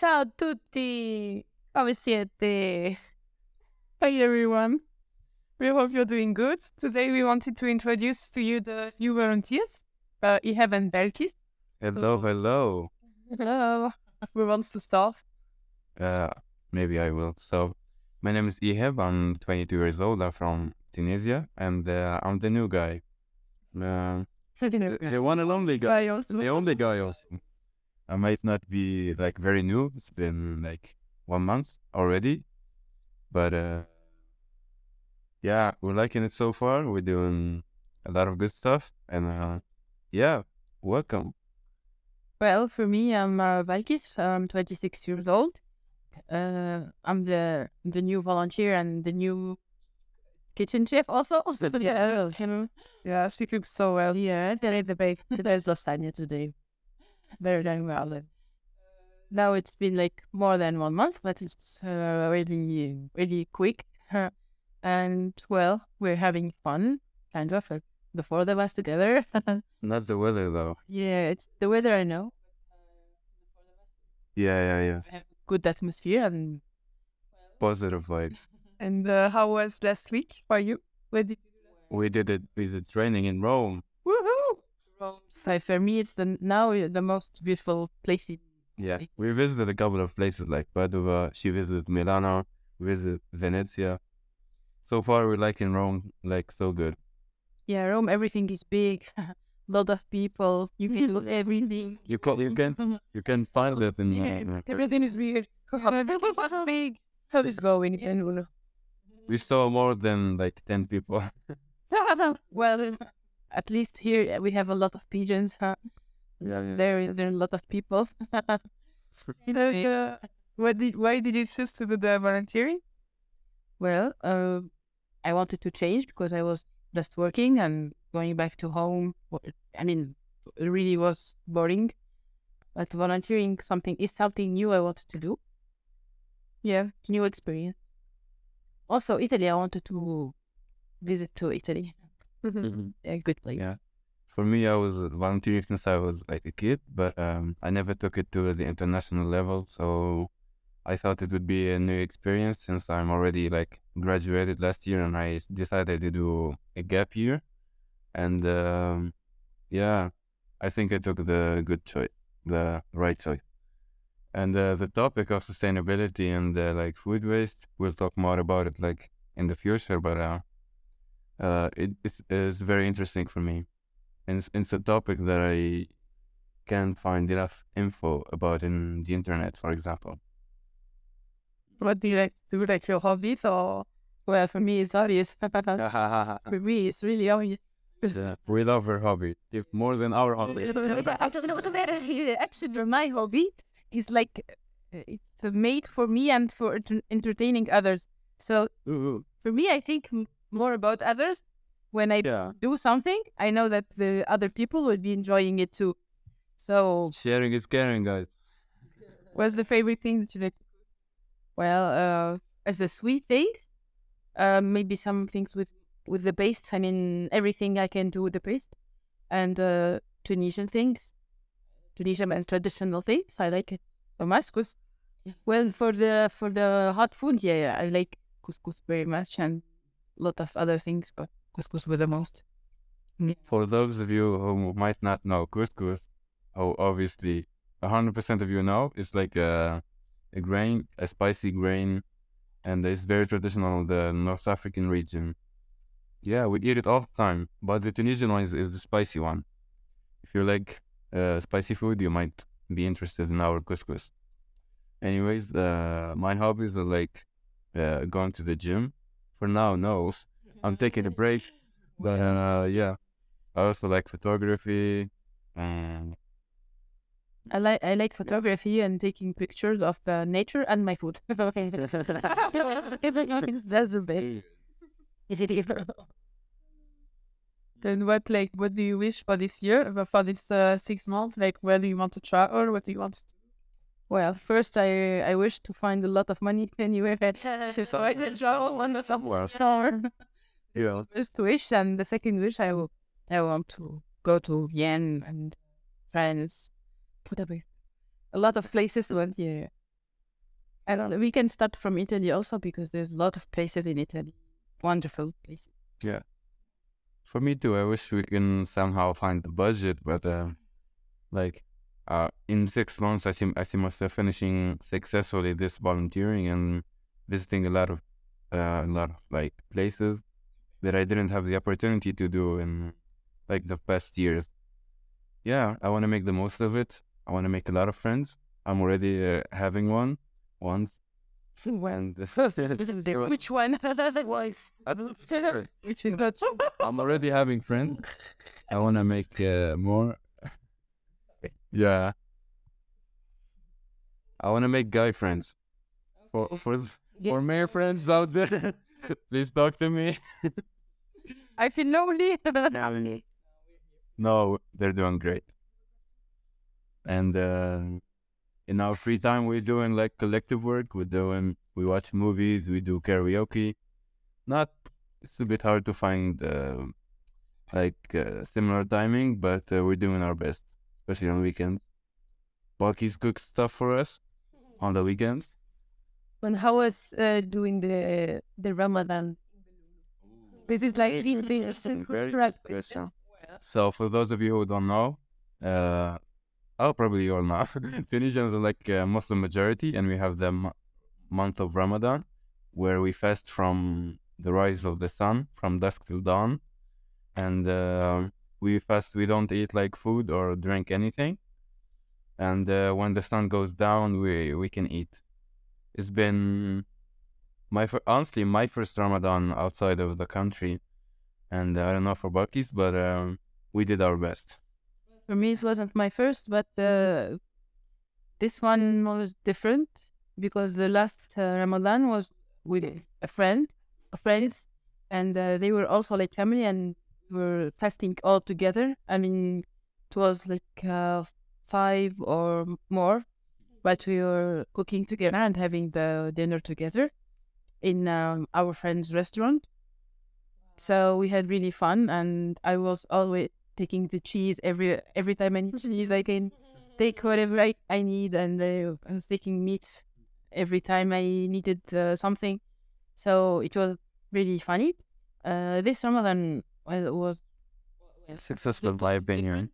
Ciao a tutti! Come siete? Hi everyone! We hope you're doing good. Today we wanted to introduce to you the new volunteers, uh, Iheb and Balkis. Hello, So- hello. Hello! Who wants to start? Uh, maybe I will. So, my name is Iheb. I'm 22 years old. I'm from Tunisia, and uh, I'm the new guy. Uh, the, the one and only guy. Guy also. The only guy also. I might not be like very new. It's been like one month already, but uh, yeah, we're liking it so far. We're doing a lot of good stuff, and uh, yeah, welcome. Well, for me, I'm uh, Balkis. I'm 26 years old. Uh, I'm the the new volunteer and the new kitchen chef also. Yes. Yeah, she cooks so well. yeah, there is the bake. There's lasagna today. Very done well. Now it's been like more than one month, but it's uh, really really quick. And well, we're having fun, kind of. Like the four of us together. Not the weather though. yeah, it's the weather I know. Yeah, yeah, yeah. Good atmosphere and Positive vibes. And uh, how was last week for you? What did you... We did it with the training in Rome. So for me, it's the now the most beautiful place. Yeah, we visited a couple of places like Padova. She visited Milano. We visited Venezia. So far, we like in Rome, like so good. yeah, Rome. Everything is big. lot of people. You can look everything. You can you can you can find it in. Uh, Everything is weird. Everything was big. How is going in we saw more than like ten people. well, at least here uh, we have a lot of pigeons. Huh? yeah, yeah. There, there are a lot of people. uh, what did, why did you choose to do the volunteering? well, uh, I wanted to change because I was just working and going back to home. I mean, it really was boring. But volunteering something is something new I wanted to do. Yeah, new experience. Also, Italy. I wanted to visit to Italy. Mhm. A good place. Yeah. For me, I was volunteering since I was like a kid, but um, I never took it to the international level. So I thought it would be a new experience since I'm already like graduated last year and I decided to do a gap year. And um, yeah, I think I took the good choice, the right choice. And uh, the topic of sustainability and uh, like food waste, we'll talk more about it like in the future, but uh, uh, it it's, it's very interesting for me and it's, it's a topic that I can't find enough info about in the internet, for example. What do you like to do? Like your hobbies or? Well, for me, it's obvious. for me, it's really obvious. Yeah, we love our hobby, if more than our hobby. Actually, my hobby is like it's made for me and for entertaining others. So Ooh, for me, I think more about others. When I yeah, do something, I know that the other people will be enjoying it too. So, sharing is caring, guys. What's the favorite thing that you like? well, uh, as a sweet things, uh, maybe some things with with the paste. I mean, everything I can do with the paste, and uh, Tunisian things, Tunisian and traditional things. I like it so much. Cause, well, for the for the hot food, yeah, yeah, I like couscous very much, and lot of other things, but couscous with the most. For those of you who might not know couscous, oh, obviously, 100% of you know, it's like a, a grain, a spicy grain, and it's very traditional in the North African region. Yeah, we eat it all the time, but the Tunisian one is, is the spicy one. If you like uh, spicy food, you might be interested in our couscous. Anyways, uh, my hobbies are like uh, going to the gym. For now, no. I'm taking a break, but uh, yeah, I also like photography and I like I like photography and taking pictures of the nature and my food. That's the best. Is it? even? Then what like what do you wish for this year? uh, For this uh, six months? Like where do you want to travel? What do you want to do? Well, first I I wish to find a lot of money anywhere so I can travel on the somewhere. summer. Yeah. First wish and the second wish I will I want to go to Vienna and France, Budapest, a lot of places. But yeah, And we can start from Italy also because there's a lot of places in Italy, wonderful places. Yeah, for me too, I wish we can somehow find the budget, but uh, like uh, in six months, I see I see myself finishing successfully this volunteering and visiting a lot of uh, a lot of like places that I didn't have the opportunity to do in like the past years. Yeah, I want to make the most of it. I want to make a lot of friends. I'm already uh, having one once. And Which one? Was I don't know. Which is not I'm already having friends. I want to make uh, more. Yeah. I want to make guy friends. For for for male friends out there, please talk to me. I feel lonely. No, they're doing great. And uh, in our free time, we're doing like collective work. We're doing, we watch movies, we do karaoke. Not, it's a bit hard to find uh, like uh, similar timing, but uh, we're doing our best, especially on weekends. Balkis cooks stuff for us on the weekends. and how was uh, doing the the Ramadan? This is like really Very cultural question. So for those of you who don't know, uh, oh, probably you all know, Tunisians are like a Muslim majority, and we have the m- month of Ramadan, where we fast from the rise of the sun, from dusk till dawn, and uh, we fast. We don't eat like food or drink anything, and uh, when the sun goes down, we we can eat. It's been my fir- honestly my first Ramadan outside of the country and I don't know for Balkis, but um, we did our best. For me, it wasn't my first, but uh, this one was different because the last uh, Ramadan was with a friend, friends, and uh, they were also like family, and were fasting all together. I mean, it was like uh, five or more, but we were cooking together and having the dinner together in um, our friend's restaurant. So we had really fun, and I was always taking the cheese every every time I need cheese. I can take whatever I, I need, and uh, I was taking meat every time I needed uh, something. So it was really funny. Uh, this Ramadan well, it was Successful, in my opinion,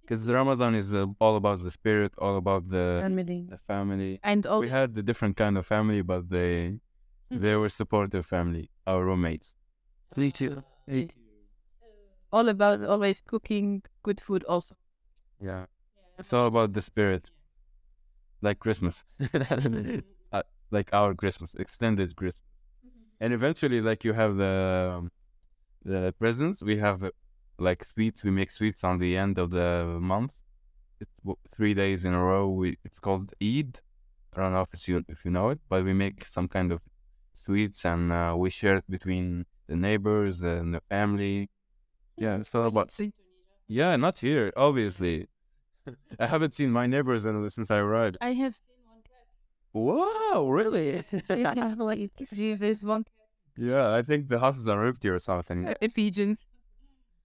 because Ramadan is uh, all about the spirit, all about the family. the family. and all We had a different kind of family, but they they were supportive family. Our roommates. Me too. all about always cooking good food. Also, Yeah, it's all about the spirit, like Christmas, uh, like our Christmas, extended Christmas, and eventually, like you have the um, the presents. We have uh, like sweets. We make sweets on the end of the month. It's three days in a row. We it's called Eid. I don't know if you if you know it, but we make some kind of sweets and uh, we share it between the neighbors and the family. Yeah, so about yeah, not here, obviously. I haven't seen my neighbors in- since I arrived. I have seen one cat. Wow, really? cat. like, see, there's one yeah, I think the houses are empty or something. a pigeon.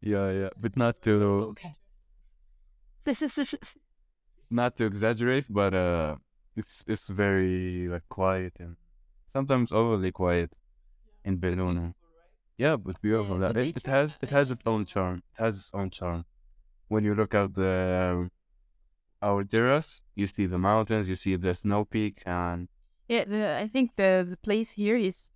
Yeah, yeah, but not to this is not to exaggerate, but uh, it's it's very like quiet and sometimes overly quiet in Belluno. Yeah, but beautiful. Yeah, that it, it has it has its own charm. It has its own charm. When you look out the um, our terrace, you see the mountains, you see the snow peak, and Yeah, the, I think the the place here is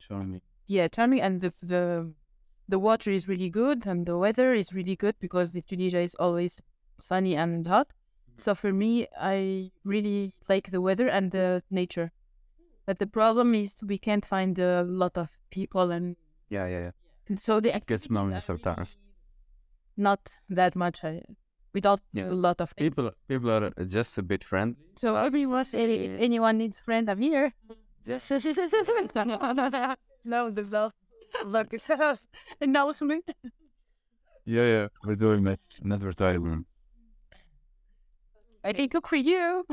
charming. yeah charming, and the the the water is really good, and the weather is really good because the Tunisia is always sunny and hot. Mm. So for me, I really like the weather and the nature. But the problem is we can't find a lot of people, and, Yeah, yeah, yeah. and so the Gets lonely sometimes. really Not that much. I, without Yeah. a lot of People people are just a bit friendly. So everyone, if anyone needs friend, I'm here. No, the love. Look, it's announcement. Yeah, yeah. We're doing that an advertisement. I cook for you.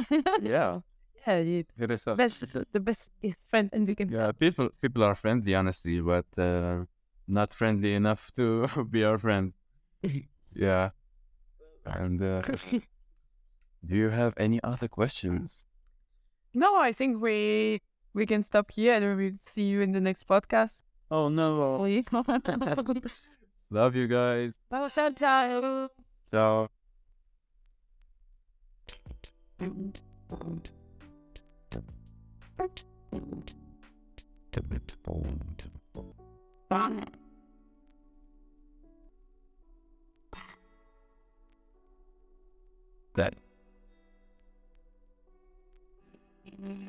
Yeah. yeah, you- Hit us up. that's the best friend, and you can. Yeah, people people are friendly, honestly, but uh, not friendly enough to be our friends. yeah. And uh, do you have any other questions? No, I think we we can stop here and we'll see you in the next podcast. Oh no. Love you guys. Ciao, ciao. Ciao. That.